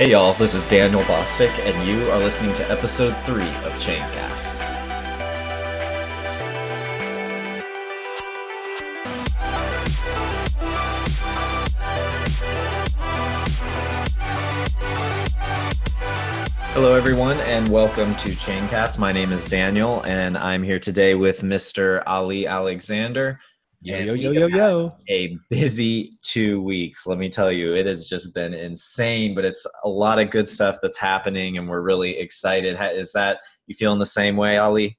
Hey y'all, this is Daniel Bostic, and you are listening to episode 3 of Chaincast. Hello, everyone, and welcome to Chaincast. My name is Daniel, and I'm here today with Mr. Ali Alexander. Yo, And yo, we yo, yo, yo. a busy two weeks. Let me tell you, it has just been insane, but it's a lot of good stuff that's happening, and we're really excited. Is that you feeling the same way, Ali?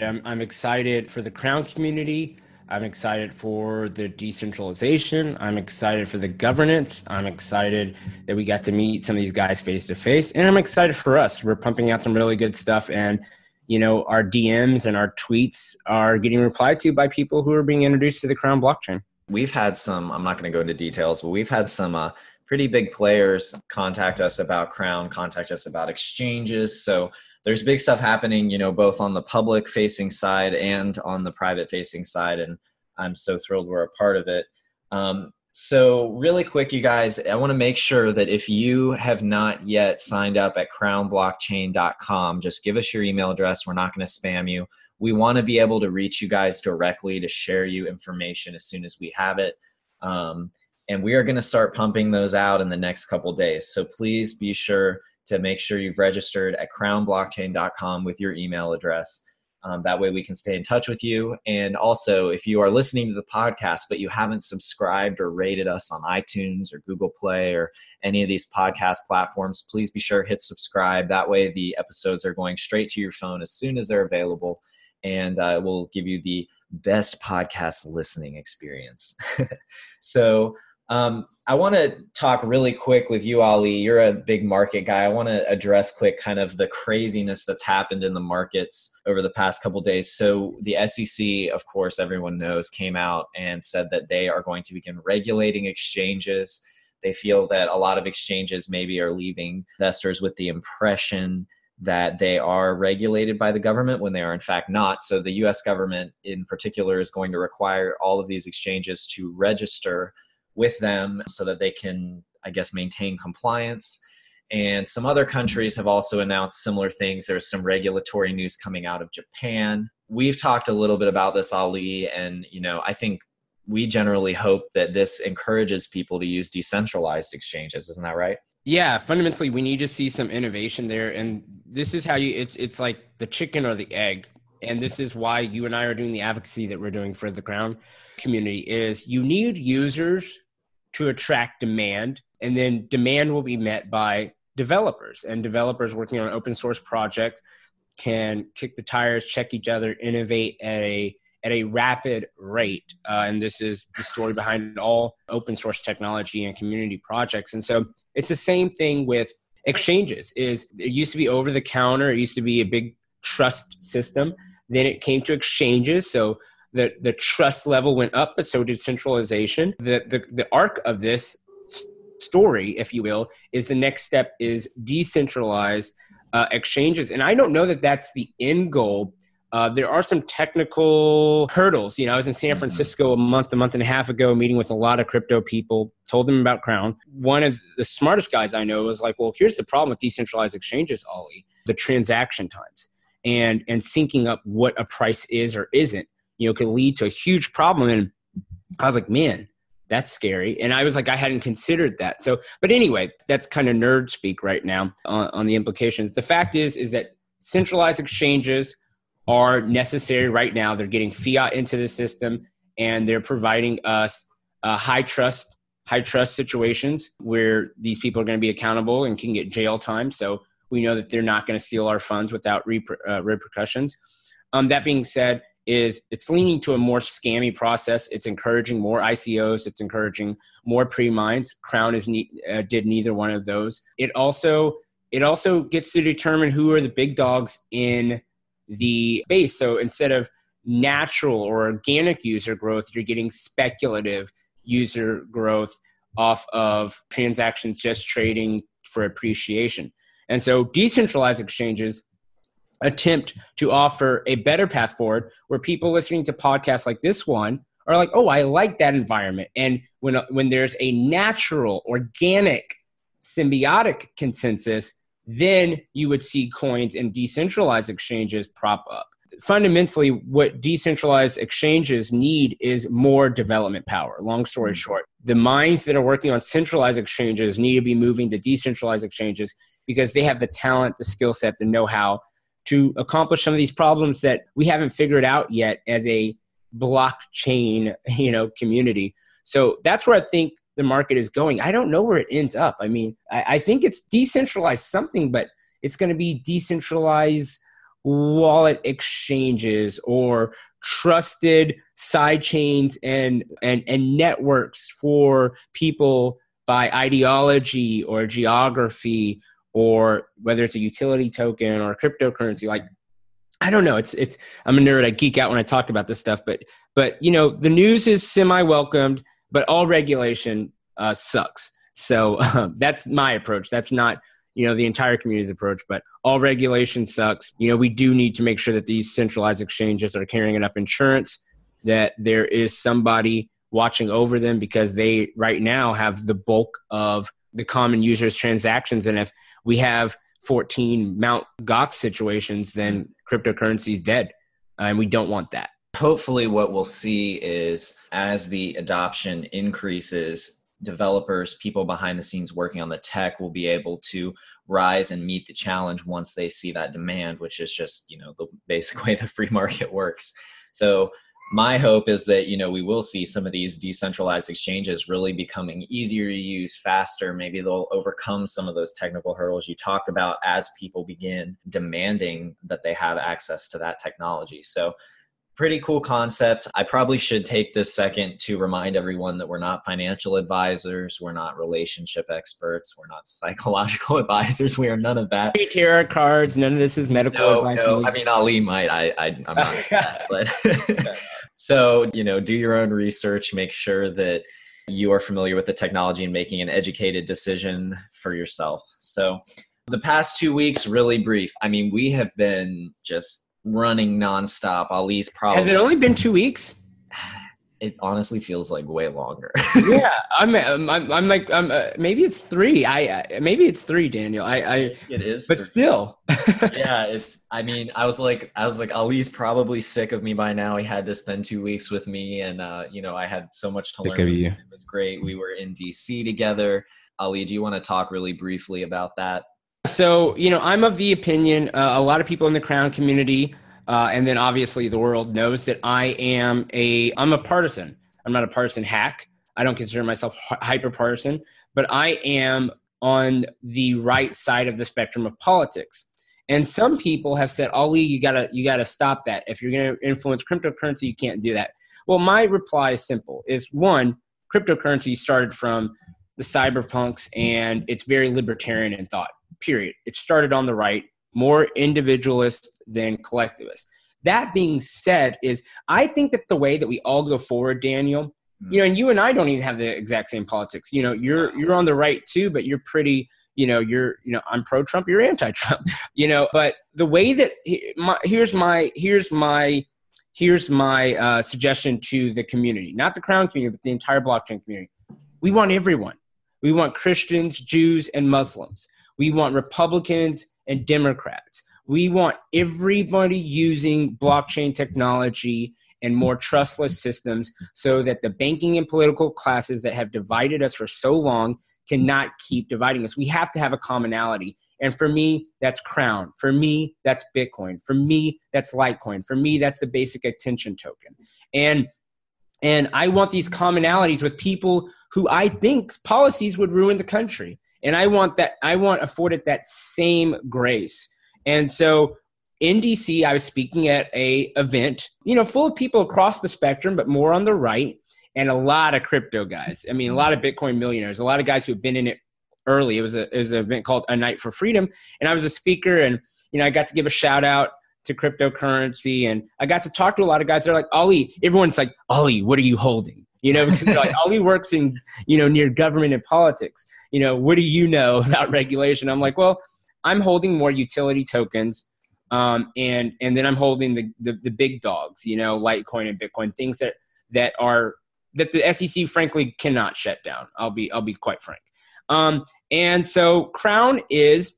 I'm, I'm excited for the Crown community. I'm excited for the decentralization. I'm excited for the governance. I'm excited that we got to meet some of these guys face to face. And I'm excited for us. We're pumping out some really good stuff. And, you know, our DMs and our tweets are getting replied to by people who are being introduced to the Crown blockchain. We've had some. I'm not going to go into details, but we've had some uh, pretty big players contact us about Crown, contact us about exchanges. So there's big stuff happening, you know, both on the public facing side and on the private facing side. And I'm so thrilled we're a part of it. Um, so, really quick, you guys, I want to make sure that if you have not yet signed up at crownblockchain.com, just give us your email address. We're not going to spam you. We want to be able to reach you guys directly to share you information as soon as we have it. Um, and we are going to start pumping those out in the next couple days. So, please be sure to make sure you've registered at crownblockchain.com with your email address. Um, that way we can stay in touch with you. And also, if you are listening to the podcast, but you haven't subscribed or rated us on iTunes or Google Play or any of these podcast platforms, please be sure to hit subscribe. That way the episodes are going straight to your phone as soon as they're available. And uh, will give you the best podcast listening experience. so, um, I want to talk really quick with you, Ali. You're a big market guy. I want to address quick kind of the craziness that's happened in the markets over the past couple days. So the SEC, of course, everyone knows, came out and said that they are going to begin regulating exchanges. They feel that a lot of exchanges maybe are leaving investors with the impression that they are regulated by the government when they are in fact not. So the US government in particular is going to require all of these exchanges to register with them so that they can, I guess, maintain compliance. And some other countries have also announced similar things. There's some regulatory news coming out of Japan. We've talked a little bit about this, Ali, and you know, I think we generally hope that this encourages people to use decentralized exchanges. Isn't that right? Yeah, fundamentally, we need to see some innovation there, and this is how you. It's it's like the chicken or the egg, and this is why you and I are doing the advocacy that we're doing for the Crown community. Is you need users to attract demand, and then demand will be met by developers, and developers working on open source project can kick the tires, check each other, innovate at a at a rapid rate. Uh, and this is the story behind all open source technology and community projects. And so it's the same thing with exchanges is it used to be over the counter. It used to be a big trust system. Then it came to exchanges. So the, the trust level went up, but so did centralization. The, the, the arc of this story, if you will, is the next step is decentralized uh, exchanges. And I don't know that that's the end goal uh, there are some technical hurdles. You know, I was in San Francisco a month, a month and a half ago, meeting with a lot of crypto people, told them about Crown. One of the smartest guys I know was like, well, here's the problem with decentralized exchanges, Ali, the transaction times and, and syncing up what a price is or isn't, you know, can lead to a huge problem. And I was like, man, that's scary. And I was like, I hadn't considered that. So, but anyway, that's kind of nerd speak right now on, on the implications. The fact is, is that centralized exchanges are necessary right now. They're getting fiat into the system and they're providing us uh, high trust, high trust situations where these people are going to be accountable and can get jail time. So we know that they're not going to steal our funds without reper- uh, repercussions. Um, that being said, is it's leaning to a more scammy process. It's encouraging more ICOs. It's encouraging more pre-mines. Crown is ne- uh, did neither one of those. It also it also gets to determine who are the big dogs in the space. So instead of natural or organic user growth, you're getting speculative user growth off of transactions just trading for appreciation. And so decentralized exchanges attempt to offer a better path forward where people listening to podcasts like this one are like, "Oh, I like that environment." And when when there's a natural, organic symbiotic consensus, then you would see coins and decentralized exchanges prop up. Fundamentally, what decentralized exchanges need is more development power. Long story mm-hmm. short, the minds that are working on centralized exchanges need to be moving to decentralized exchanges because they have the talent, the skill set, the know how to accomplish some of these problems that we haven't figured out yet as a blockchain you know community. So that's where i think the market is going. I don't know where it ends up. I mean i, I think it's decentralized something but it's going to be decentralized wallet exchanges or trusted side chains and and and networks for people by ideology or geography or whether it's a utility token or a cryptocurrency like i don't know. It's it's i'm a nerd. I geek out when i talk about this stuff but but you know the news is semi welcomed but all regulation uh, sucks. So um, that's my approach. That's not you know the entire community's approach but all regulation sucks. You know we do need to make sure that these centralized exchanges are carrying enough insurance that there is somebody watching over them because they right now have the bulk of the common users transactions. And if we have 14 Mount Gox situations, then cryptocurrency is dead. And we don't want that. Hopefully, what we'll see is as the adoption increases, developers, people behind the scenes working on the tech will be able to rise and meet the challenge once they see that demand, which is just, you know, the basic way the free market works. So my hope is that you know we will see some of these decentralized exchanges really becoming easier to use faster. Maybe they'll overcome some of those technical hurdles you talked about as people begin demanding that they have access to that technology. So pretty cool concept. I probably should take this second to remind everyone that we're not financial advisors we're not relationship experts we're not psychological advisors we are none of that. Tarot cards none of this is medical no, advice. no. i mean ali might i, I i'm not. That, but So, you know, do your own research, make sure that you are familiar with the technology and making an educated decision for yourself. So, the past two weeks, really brief. I mean, we have been just running nonstop. Ali's probably. Has it only been two weeks? It honestly feels like way longer. yeah, I'm, I'm, I'm, like, I'm, uh, maybe it's three. I, I, maybe it's three, Daniel. I, I it is, but three. still. yeah, it's. I mean, I was like, I was like, Ali's probably sick of me by now. He had to spend two weeks with me, and uh, you know, I had so much to sick learn. It was great. We were in DC together. Ali, do you want to talk really briefly about that? So, you know, I'm of the opinion uh, a lot of people in the Crown community uh, and then obviously the world knows that I am a I'm a partisan. I'm not a partisan hack. I don't consider myself hyper partisan, but I am on the right side of the spectrum of politics. And some people have said, Ali, you gotta you gotta stop that. If you're gonna influence cryptocurrency, you can't do that. Well, my reply is simple: is one, cryptocurrency started from the cyberpunks and it's very libertarian in thought. Period. It started on the right more individualist than collectivist. That being said, is I think that the way that we all go forward, Daniel, you know, and you and I don't even have the exact same politics. You know, you're you're on the right too, but you're pretty. You know, you're you know I'm pro Trump, you're anti Trump. You know, but the way that my, here's my here's my here's my uh, suggestion to the community, not the Crown community, but the entire blockchain community. We want everyone. We want Christians, Jews, and Muslims. We want Republicans and Democrats. We want everybody using blockchain technology and more trustless systems so that the banking and political classes that have divided us for so long cannot keep dividing us. We have to have a commonality. And for me, that's Crown. For me, that's Bitcoin. For me, that's Litecoin. For me, that's the basic attention token. And and I want these commonalities with people who I think policies would ruin the country and i want that i want afforded that same grace. And so in dc i was speaking at a event you know full of people across the spectrum but more on the right and a lot of crypto guys. I mean a lot of bitcoin millionaires a lot of guys who've been in it early. It was a it was an event called a night for freedom. And i was a speaker and you know i got to give a shout out to cryptocurrency. And i got to talk to a lot of guys. They're like ali everyone's like ali what are you holding you know because like ali works in you know near government and politics you know, what do you know about regulation? I'm like, well, I'm holding more utility tokens. Um, and and then I'm holding the, the, the big dogs, you know, Litecoin and Bitcoin, things that that are that the SEC frankly cannot shut down. I'll be I'll be quite frank. Um, and so Crown is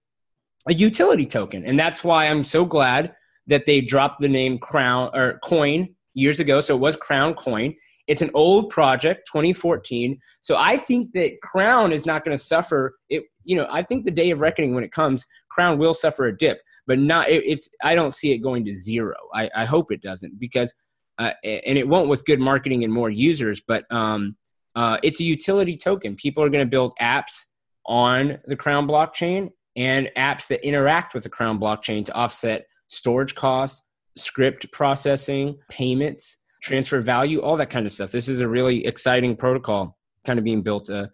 a utility token, and that's why I'm so glad that they dropped the name Crown or Coin years ago. So it was Crown Coin. It's an old project, 2014. So I think that Crown is not going to suffer. It, you know, I think the day of reckoning when it comes, Crown will suffer a dip, but not. It, it's. I don't see it going to zero. I, I hope it doesn't because, uh, and it won't with good marketing and more users. But um, uh, it's a utility token. People are going to build apps on the Crown blockchain and apps that interact with the Crown blockchain to offset storage costs, script processing, payments, transfer value, all that kind of stuff. This is a really exciting protocol kind of being built, uh,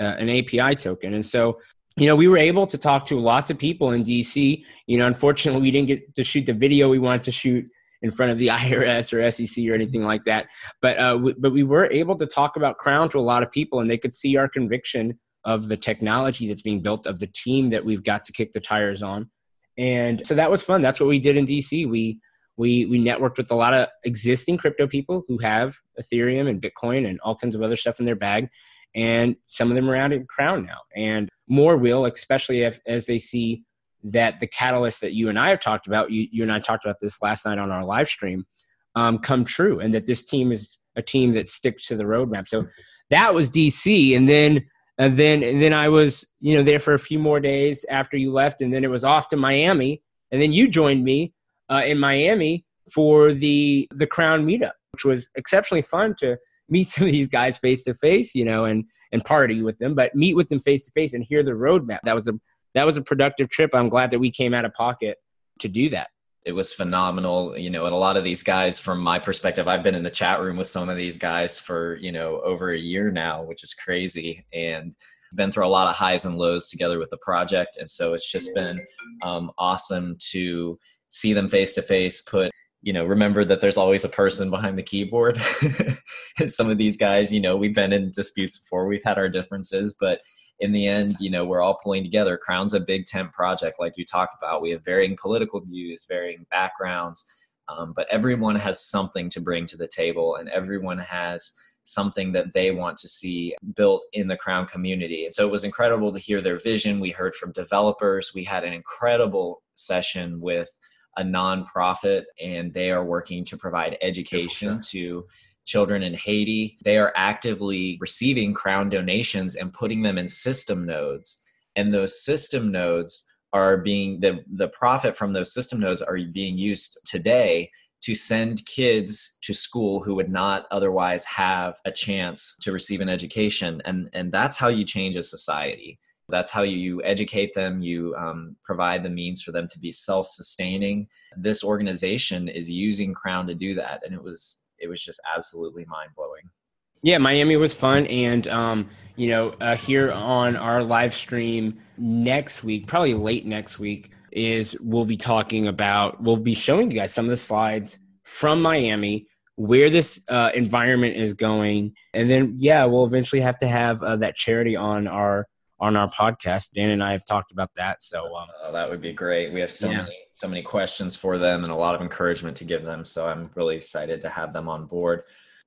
uh, an API token. And so, you know, we were able to talk to lots of people in DC. You know, unfortunately, we didn't get to shoot the video we wanted to shoot in front of the IRS or SEC or anything like that. But uh, we, but we were able to talk about Crown to a lot of people, and they could see our conviction of the technology that's being built, of the team that we've got to kick the tires on. And so that was fun. That's what we did in DC. We we we networked with a lot of existing crypto people who have Ethereum and Bitcoin and all kinds of other stuff in their bag, and some of them are out in Crown now, and more will, especially if, as they see that the catalyst that you and I have talked about, you, you and I talked about this last night on our live stream, um, come true, and that this team is a team that sticks to the roadmap. So that was DC, and then and then and then I was you know there for a few more days after you left, and then it was off to Miami, and then you joined me uh, in Miami for the the Crown meetup, which was exceptionally fun to meet some of these guys face to face, you know, and and party with them, but meet with them face to face and hear the roadmap. That was a that was a productive trip. I'm glad that we came out of pocket to do that it was phenomenal you know and a lot of these guys from my perspective i've been in the chat room with some of these guys for you know over a year now which is crazy and been through a lot of highs and lows together with the project and so it's just been um, awesome to see them face to face put you know remember that there's always a person behind the keyboard. Some of these guys you know we've been in disputes before we've had our differences but in the end you know we're all pulling together. Crown's a big tent project like you talked about. We have varying political views varying backgrounds um, but everyone has something to bring to the table and everyone has something that they want to see built in the crown community. And so it was incredible to hear their vision. We heard from developers. We had an incredible session with a nonprofit and they are working to provide education to children in Haiti. They are actively receiving crown donations and putting them in system nodes. And those system nodes are being the, the profit from those system nodes are being used today to send kids to school who would not otherwise have a chance to receive an education and and that's how you change a society that's how you educate them. You um, provide the means for them to be self-sustaining. This organization is using crown to do that and it was it was just absolutely mind-blowing. Yeah miami was fun and um, you know uh, here on our live stream next week probably late next week is we'll be talking about we'll be showing you guys some of the slides from miami where this uh, environment is going and then yeah we'll eventually have to have uh, that charity on our on our podcast. Dan and I have talked about that. So um, oh, that would be great. We have so yeah. many so many questions for them and a lot of encouragement to give them. So I'm really excited to have them on board.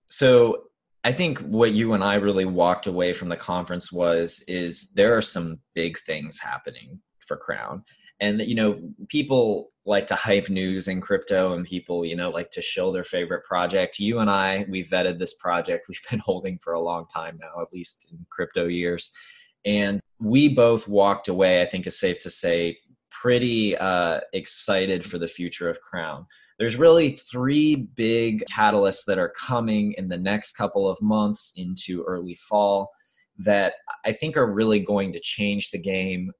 So I think what you and I really walked away from the conference was is there are some big things happening for Crown. And you know, people like to hype news in crypto and people, you know, like to show their favorite project. You and I, we vetted this project we've been holding for a long time now, at least in crypto years and we both walked away, I think it's safe to say, pretty uh, excited for the future of Crown. There's really three big catalysts that are coming in the next couple of months into early fall that I think are really going to change the game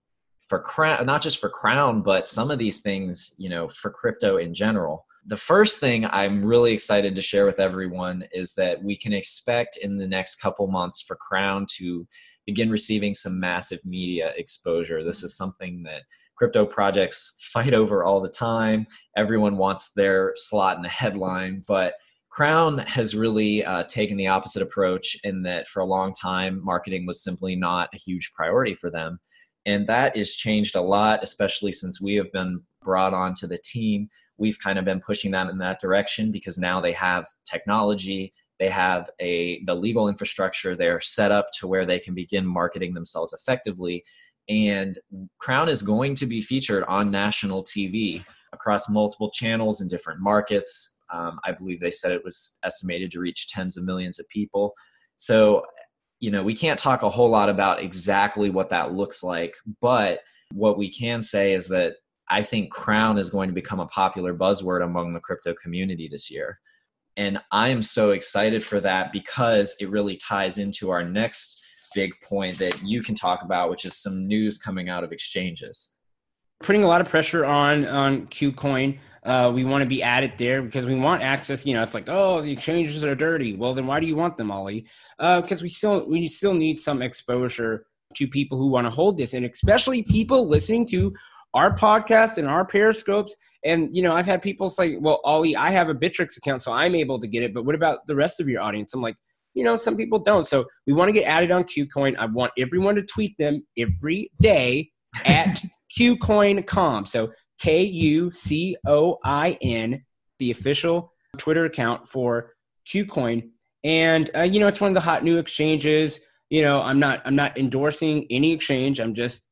for Crown, not just for Crown, but some of these things, you know, for crypto in general. The first thing I'm really excited to share with everyone is that we can expect in the next couple months for Crown to begin receiving some massive media exposure. This is something that crypto projects fight over all the time. Everyone wants their slot in the headline, but Crown has really uh, taken the opposite approach in that for a long time, marketing was simply not a huge priority for them. And that has changed a lot, especially since we have been brought onto the team. We've kind of been pushing them in that direction because now they have technology, They have a the legal infrastructure They're set up to where they can begin marketing themselves effectively. And Crown is going to be featured on national TV across multiple channels in different markets. Um, I believe they said it was estimated to reach tens of millions of people. So, you know, we can't talk a whole lot about exactly what that looks like, but what we can say is that I think Crown is going to become a popular buzzword among the crypto community this year. And I am so excited for that because it really ties into our next big point that you can talk about, which is some news coming out of exchanges. Putting a lot of pressure on on KuCoin. Uh, we want to be added there because we want access. You know, it's like, oh, the exchanges are dirty. Well, then why do you want them, Ali? Because uh, we still we still need some exposure to people who want to hold this, and especially people listening to our podcast and our periscopes. And you know, I've had people say, "Well, Ali, I have a Bittrex account, so I'm able to get it." But what about the rest of your audience? I'm like, you know, some people don't. So we want to get added on KuCoin. I want everyone to tweet them every day at KuCoin.com. So K U C O I N, the official Twitter account for KuCoin. And uh, you know, it's one of the hot new exchanges. You know, I'm not I'm not endorsing any exchange. I'm just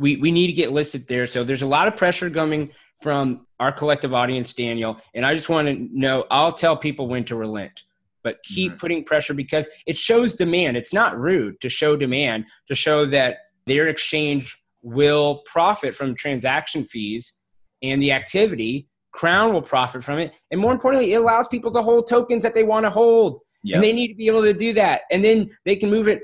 we we need to get listed there. So there's a lot of pressure coming from our collective audience, Daniel. And I just want to know I'll tell people when to relent, but keep mm-hmm. putting pressure because it shows demand. It's not rude to show demand, to show that their exchange will profit from transaction fees and the activity. Crown will profit from it. And more importantly, it allows people to hold tokens that they want to hold. Yep. And they need to be able to do that. And then they can move it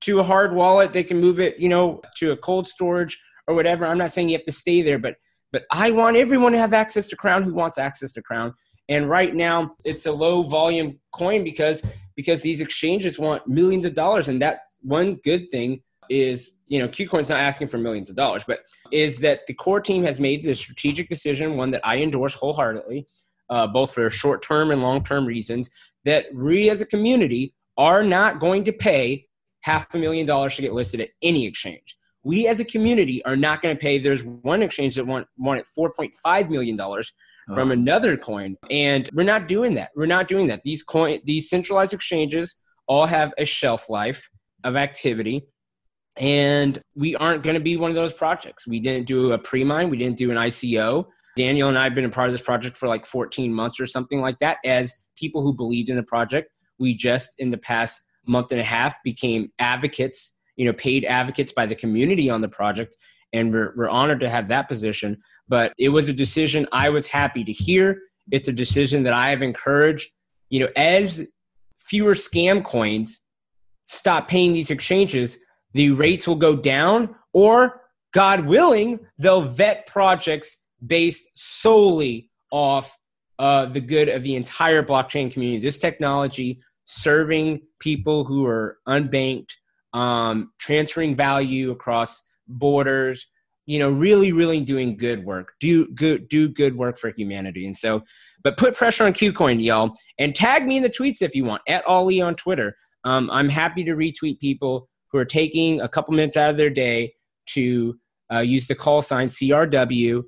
to a hard wallet. They can move it, you know, to a cold storage or whatever. I'm not saying you have to stay there, but but I want everyone to have access to Crown who wants access to Crown. And right now, it's a low volume coin because because these exchanges want millions of dollars. And that one good thing is, you know, KuCoin's not asking for millions of dollars, but is that the core team has made the strategic decision, one that I endorse wholeheartedly, uh, both for short term and long term reasons, that we as a community are not going to pay half a million dollars to get listed at any exchange. We as a community are not going to pay. There's one exchange that want, wanted $4.5 million from oh. another coin. And we're not doing that. We're not doing that. These coin, these centralized exchanges all have a shelf life of activity. And we aren't going to be one of those projects. We didn't do a pre-mine. We didn't do an ICO. Daniel and I have been a part of this project for like 14 months or something like that as people who believed in the project. We just in the past month and a half became advocates, you know, paid advocates by the community on the project. And we're, we're honored to have that position. But it was a decision I was happy to hear. It's a decision that I have encouraged, you know, as fewer scam coins stop paying these exchanges, the rates will go down, or God willing, they'll vet projects based solely off uh, the good of the entire blockchain community. This technology serving people who are unbanked, um, transferring value across borders, you know, really, really doing good work. Do good, do good work for humanity. And so, but put pressure on KuCoin, y'all, and tag me in the tweets if you want at Ali on Twitter. Um, I'm happy to retweet people who are taking a couple minutes out of their day to uh, use the call sign CRW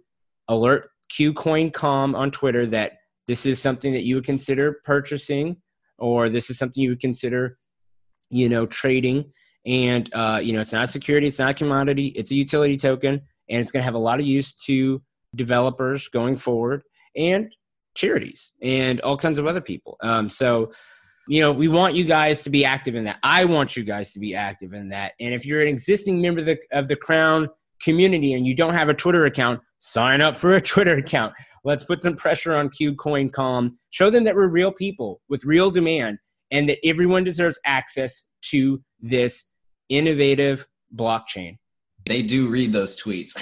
alert KuCoin.com on Twitter that this is something that you would consider purchasing or this is something you would consider, you know, trading. And uh, you know, it's not security, it's not a commodity, it's a utility token, and it's going to have a lot of use to developers going forward and charities and all kinds of other people. Um, so, you know, we want you guys to be active in that. I want you guys to be active in that. And if you're an existing member of the, of the Crown community and you don't have a Twitter account, sign up for a Twitter account. Let's put some pressure on KuCoin.com. Show them that we're real people with real demand and that everyone deserves access to this innovative blockchain. They do read those tweets.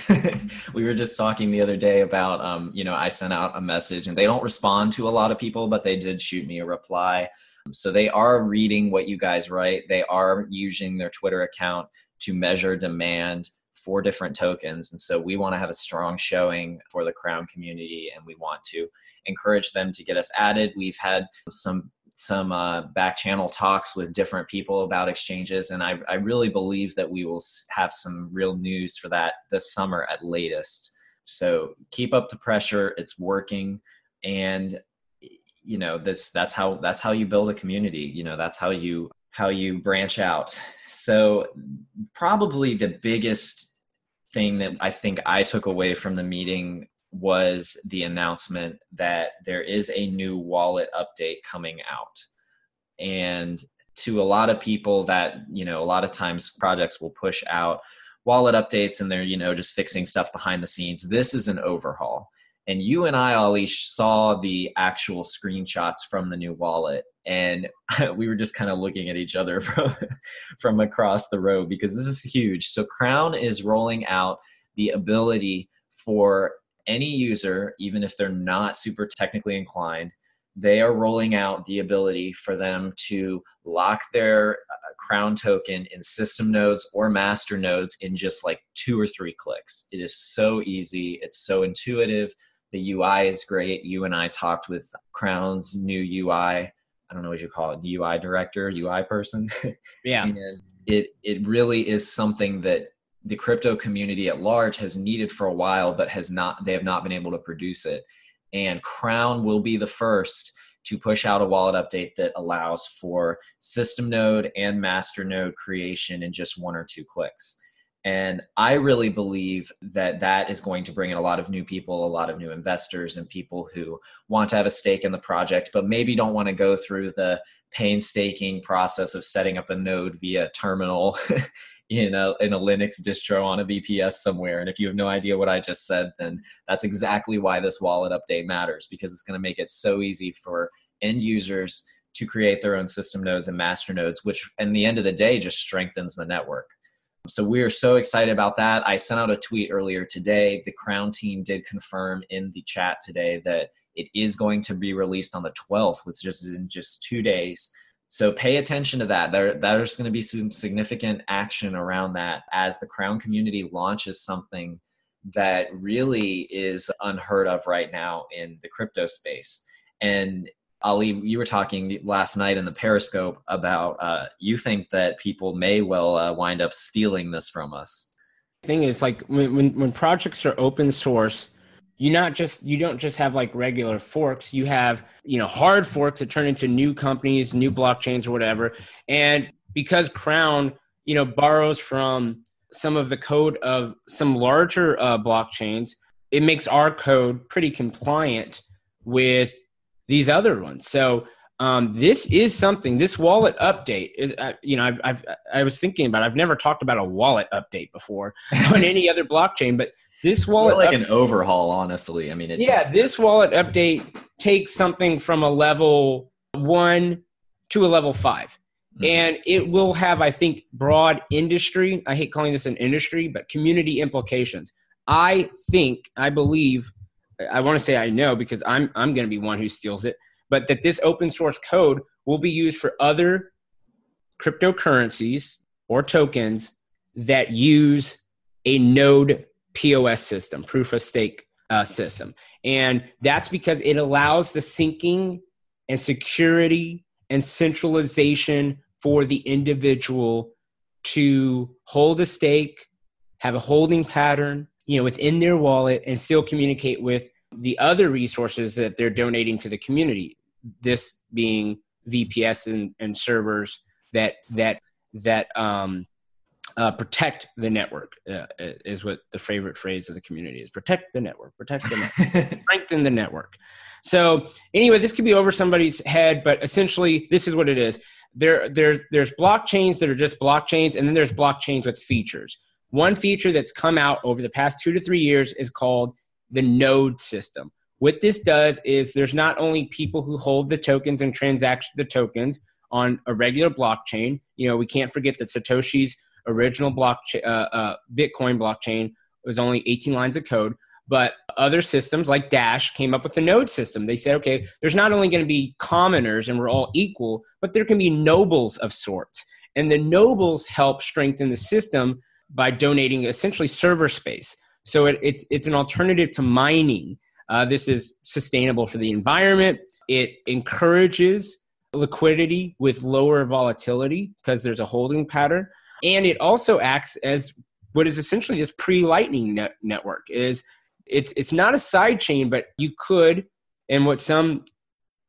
we were just talking the other day about, um, you know, I sent out a message and they don't respond to a lot of people, but they did shoot me a reply. So they are reading what you guys write. They are using their Twitter account to measure demand four different tokens. And so we want to have a strong showing for the Crown community and we want to encourage them to get us added. We've had some some uh, back channel talks with different people about exchanges and I, I really believe that we will have some real news for that this summer at latest so keep up the pressure it's working and you know this that's how that's how you build a community you know that's how you how you branch out. So probably the biggest thing that i think i took away from the meeting was the announcement that there is a new wallet update coming out. And to a lot of people that you know a lot of times projects will push out wallet updates and they're you know just fixing stuff behind the scenes this is an overhaul and you and i ali saw the actual screenshots from the new wallet and we were just kind of looking at each other from from across the road because this is huge so crown is rolling out the ability for any user even if they're not super technically inclined they are rolling out the ability for them to lock their uh, crown token in system nodes or master nodes in just like two or three clicks. It is so easy, it's so intuitive. The UI is great. You and I talked with Crown's new UI. I don't know what you call it, UI director, UI person. Yeah. it it really is something that the crypto community at large has needed for a while, but has not they have not been able to produce it and Crown will be the first to push out a wallet update that allows for system node and master node creation in just one or two clicks. And I really believe that that is going to bring in a lot of new people, a lot of new investors, and people who want to have a stake in the project, but maybe don't want to go through the painstaking process of setting up a node via terminal in a in a Linux distro on a VPS somewhere. And if you have no idea what I just said, then that's exactly why this wallet update matters because it's going to make it so easy for end users to create their own system nodes and master nodes, which in the end of the day just strengthens the network. So we are so excited about that. I sent out a tweet earlier today. The Crown team did confirm in the chat today that it is going to be released on the 12th, which is in just two days. So pay attention to that. There, there's going to be some significant action around that as the Crown community launches something that really is unheard of right now in the crypto space. And Ali, you were talking last night in the Periscope about uh, you think that people may well uh, wind up stealing this from us. The thing is, like when, when when projects are open source, you not just you don't just have like regular forks you have you know hard forks that turn into new companies new blockchains or whatever and because crown you know borrows from some of the code of some larger uh, blockchains it makes our code pretty compliant with these other ones so um, this is something this wallet update is uh, you know I've, I've i was thinking about it. i've never talked about a wallet update before on any other blockchain but this wallet like up- an overhaul, honestly. I mean, yeah, this wallet update takes something from a level one to a level 5 mm-hmm. and it will have, I think, broad industry. I hate calling this an industry, but community implications. I think, I believe, I want to say I know because I'm I'm going to be one who steals it, but that this open source code will be used for other cryptocurrencies or tokens that use a node POS system, proof of stake uh, system. And that's because it allows the syncing and security and centralization for the individual to hold a stake, have a holding pattern, you know, within their wallet and still communicate with the other resources that they're donating to the community. This being VPS and, and servers that that that um, uh, protect the network uh, is what the favorite phrase of the community is protect the network protect the network strengthen the network so anyway this could be over somebody's head but essentially this is what it is there there's there's blockchains that are just blockchains and then there's blockchains with features one feature that's come out over the past two to three years is called the node system what this does is there's not only people who hold the tokens and transact the tokens on a regular blockchain you know we can't forget that satoshi's original blockchain, uh, uh, Bitcoin blockchain was only 18 lines of code. But other systems like Dash came up with the node system. They said, okay, there's not only going to be commoners and we're all equal, but there can be nobles of sorts. And the nobles help strengthen the system by donating essentially server space. So it, it's, it's an alternative to mining. Uh, this is sustainable for the environment. It encourages liquidity with lower volatility because there's a holding pattern and it also acts as what is essentially this pre-lightning net- network is it's it's not a side chain but you could and what some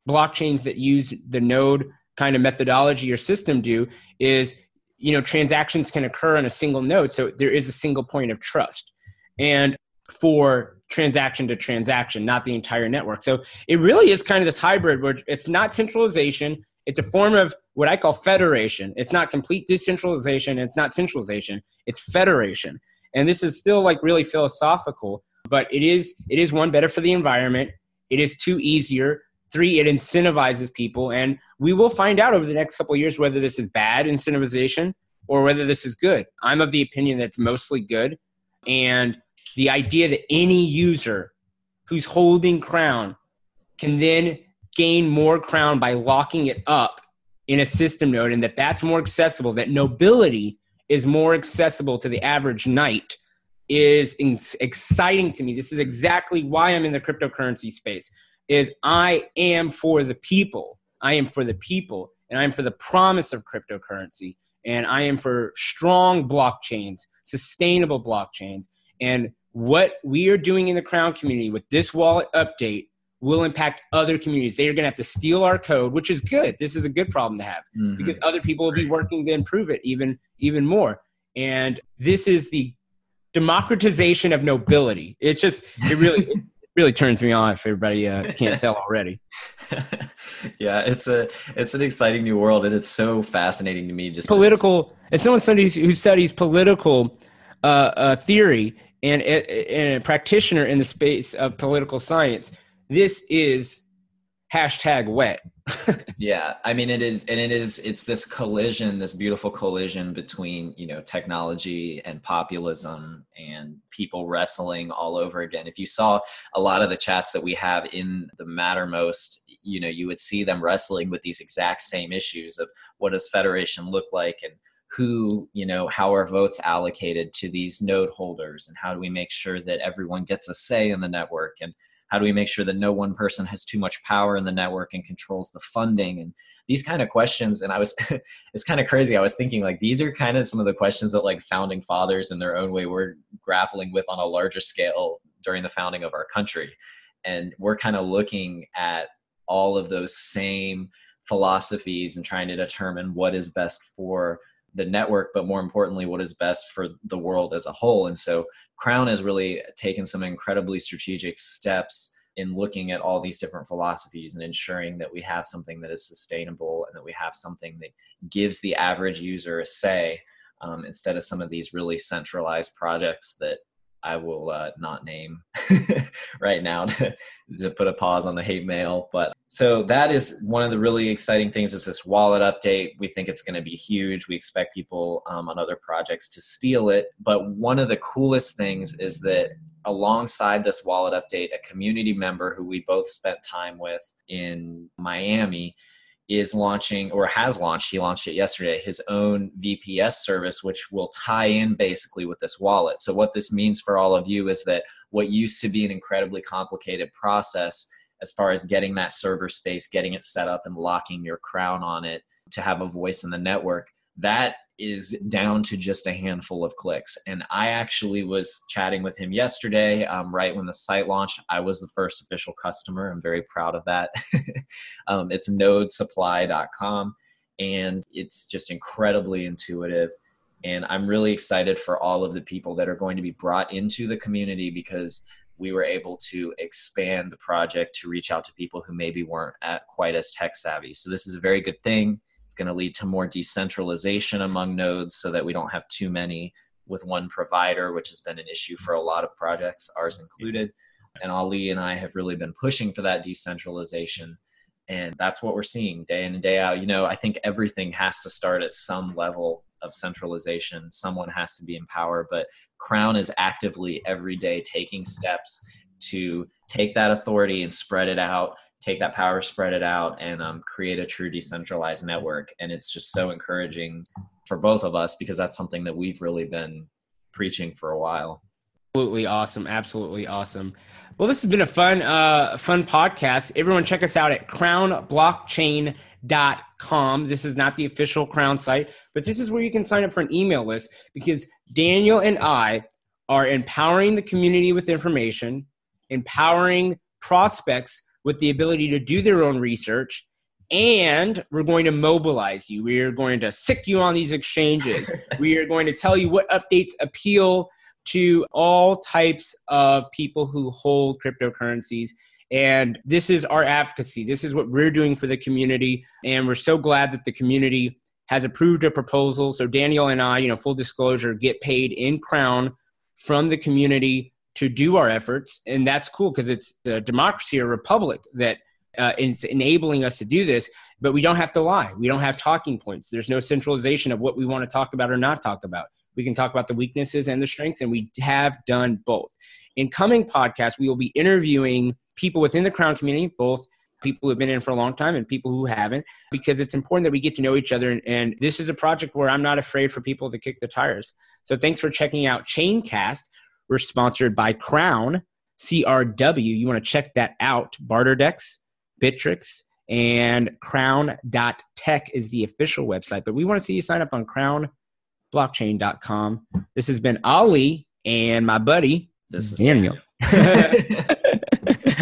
blockchains that use the node kind of methodology or system do is you know transactions can occur on a single node so there is a single point of trust. And for transaction to transaction not the entire network. So it really is kind of this hybrid where it's not centralization it's a form of what i call federation. It's not complete decentralization it's not centralization it's federation. And this is still like really philosophical but it is it is one better for the environment. It is two easier Three, it incentivizes people. And we will find out over the next couple years whether this is bad incentivization or whether this is good. I'm of the opinion that it's mostly good. And the idea that any user who's holding Crown can then gain more Crown by locking it up in a system node and that that's more accessible, that nobility is more accessible to the average knight is exciting to me. This is exactly why I'm in the cryptocurrency space is I am for the people. I am for the people, and I am for the promise of cryptocurrency, and I am for strong blockchains, sustainable blockchains. And what we are doing in the Crown community with this wallet update will impact other communities. They are going to have to steal our code, which is good. This is a good problem to have mm-hmm. because other people will be working to improve it even even more. And this is the democratization of nobility. It's just it really really turns me on if everybody uh, can't tell already. yeah, it's a it's an exciting new world, and it's so fascinating to me. Just political. As someone studies who studies political uh, uh, theory and, and a practitioner in the space of political science, this is hashtag wet. yeah, I mean it is, and it is. It's this collision, this beautiful collision between you know technology and populism and people wrestling all over again. If you saw a lot of the chats that we have in the Mattermost, you know, you would see them wrestling with these exact same issues of what does federation look like and who you know how are votes allocated to these node holders and how do we make sure that everyone gets a say in the network and how do we make sure that no one person has too much power in the network and controls the funding? And these kind of questions and i was it's kind of crazy. I was thinking like these are kind of some of the questions that like founding fathers in their own way were grappling with on a larger scale during the founding of our country. And we're kind of looking at all of those same philosophies and trying to determine what is best for the network, but more importantly, what is best for the world as a whole. And so Crown has really taken some incredibly strategic steps in looking at all these different philosophies and ensuring that we have something that is sustainable and that we have something that gives the average user a say um, instead of some of these really centralized projects that I will uh, not name right now to, to put a pause on the hate mail. But so that is one of the really exciting things is this wallet update. We think it's going to be huge. We expect people um, on other projects to steal it. But one of the coolest things is that alongside this wallet update, a community member who we both spent time with in Miami is launching or has launched, he launched it yesterday, his own VPS service, which will tie in basically with this wallet. So, what this means for all of you is that what used to be an incredibly complicated process as far as getting that server space, getting it set up, and locking your crown on it to have a voice in the network that is down to just a handful of clicks. And I actually was chatting with him yesterday, um, right when the site launched. I was the first official customer. I'm very proud of that. um, it's nodesupply.com, and it's just incredibly intuitive. And I'm really excited for all of the people that are going to be brought into the community because we were able to expand the project to reach out to people who maybe weren't at quite as tech savvy. So this is a very good thing. It's going to lead to more decentralization among nodes so that we don't have too many with one provider, which has been an issue for a lot of projects, ours mm-hmm. included. And Ali and I have really been pushing for that decentralization. And that's what we're seeing day in and day out. You know, I think everything has to start at some level of centralization. Someone has to be in power, but Crown is actively every day taking steps to take that authority and spread it out take that power, spread it out, and um, create a true decentralized network. And it's just so encouraging for both of us because that's something that we've really been preaching for a while. Absolutely awesome. Absolutely awesome. Well, this has been a fun, uh, fun podcast. Everyone check us out at crownblockchain.com. This is not the official Crown site, but this is where you can sign up for an email list because Daniel and I are empowering the community with information, empowering prospects with the ability to do their own research and we're going to mobilize you. We are going to sic you on these exchanges. we are going to tell you what updates appeal to all types of people who hold cryptocurrencies. And this is our advocacy. This is what we're doing for the community. And we're so glad that the community has approved a proposal. So Daniel and I, you know, full disclosure, get paid in crown from the community to do our efforts. And that's cool because it's a democracy, or republic that uh, is enabling us to do this. But we don't have to lie. We don't have talking points. There's no centralization of what we want to talk about or not talk about. We can talk about the weaknesses and the strengths, and we have done both. In coming podcasts, we will be interviewing people within the Crown community, both people who have been in for a long time and people who haven't, because it's important that we get to know each other. And, and this is a project where I'm not afraid for people to kick the tires. So thanks for checking out Chaincast. We're sponsored by Crown, CRW. You want to check that out. Barterdex, Bittrex, and crown.tech is the official website. But we want to see you sign up on crownblockchain.com. This has been Ali and my buddy, This is Daniel.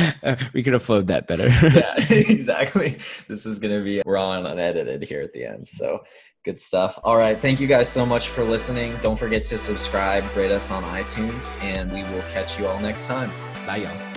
we could have flowed that better. yeah, exactly. This is going to be raw and unedited here at the end. So good stuff. All right. Thank you guys so much for listening. Don't forget to subscribe, rate us on iTunes, and we will catch you all next time. Bye, y'all.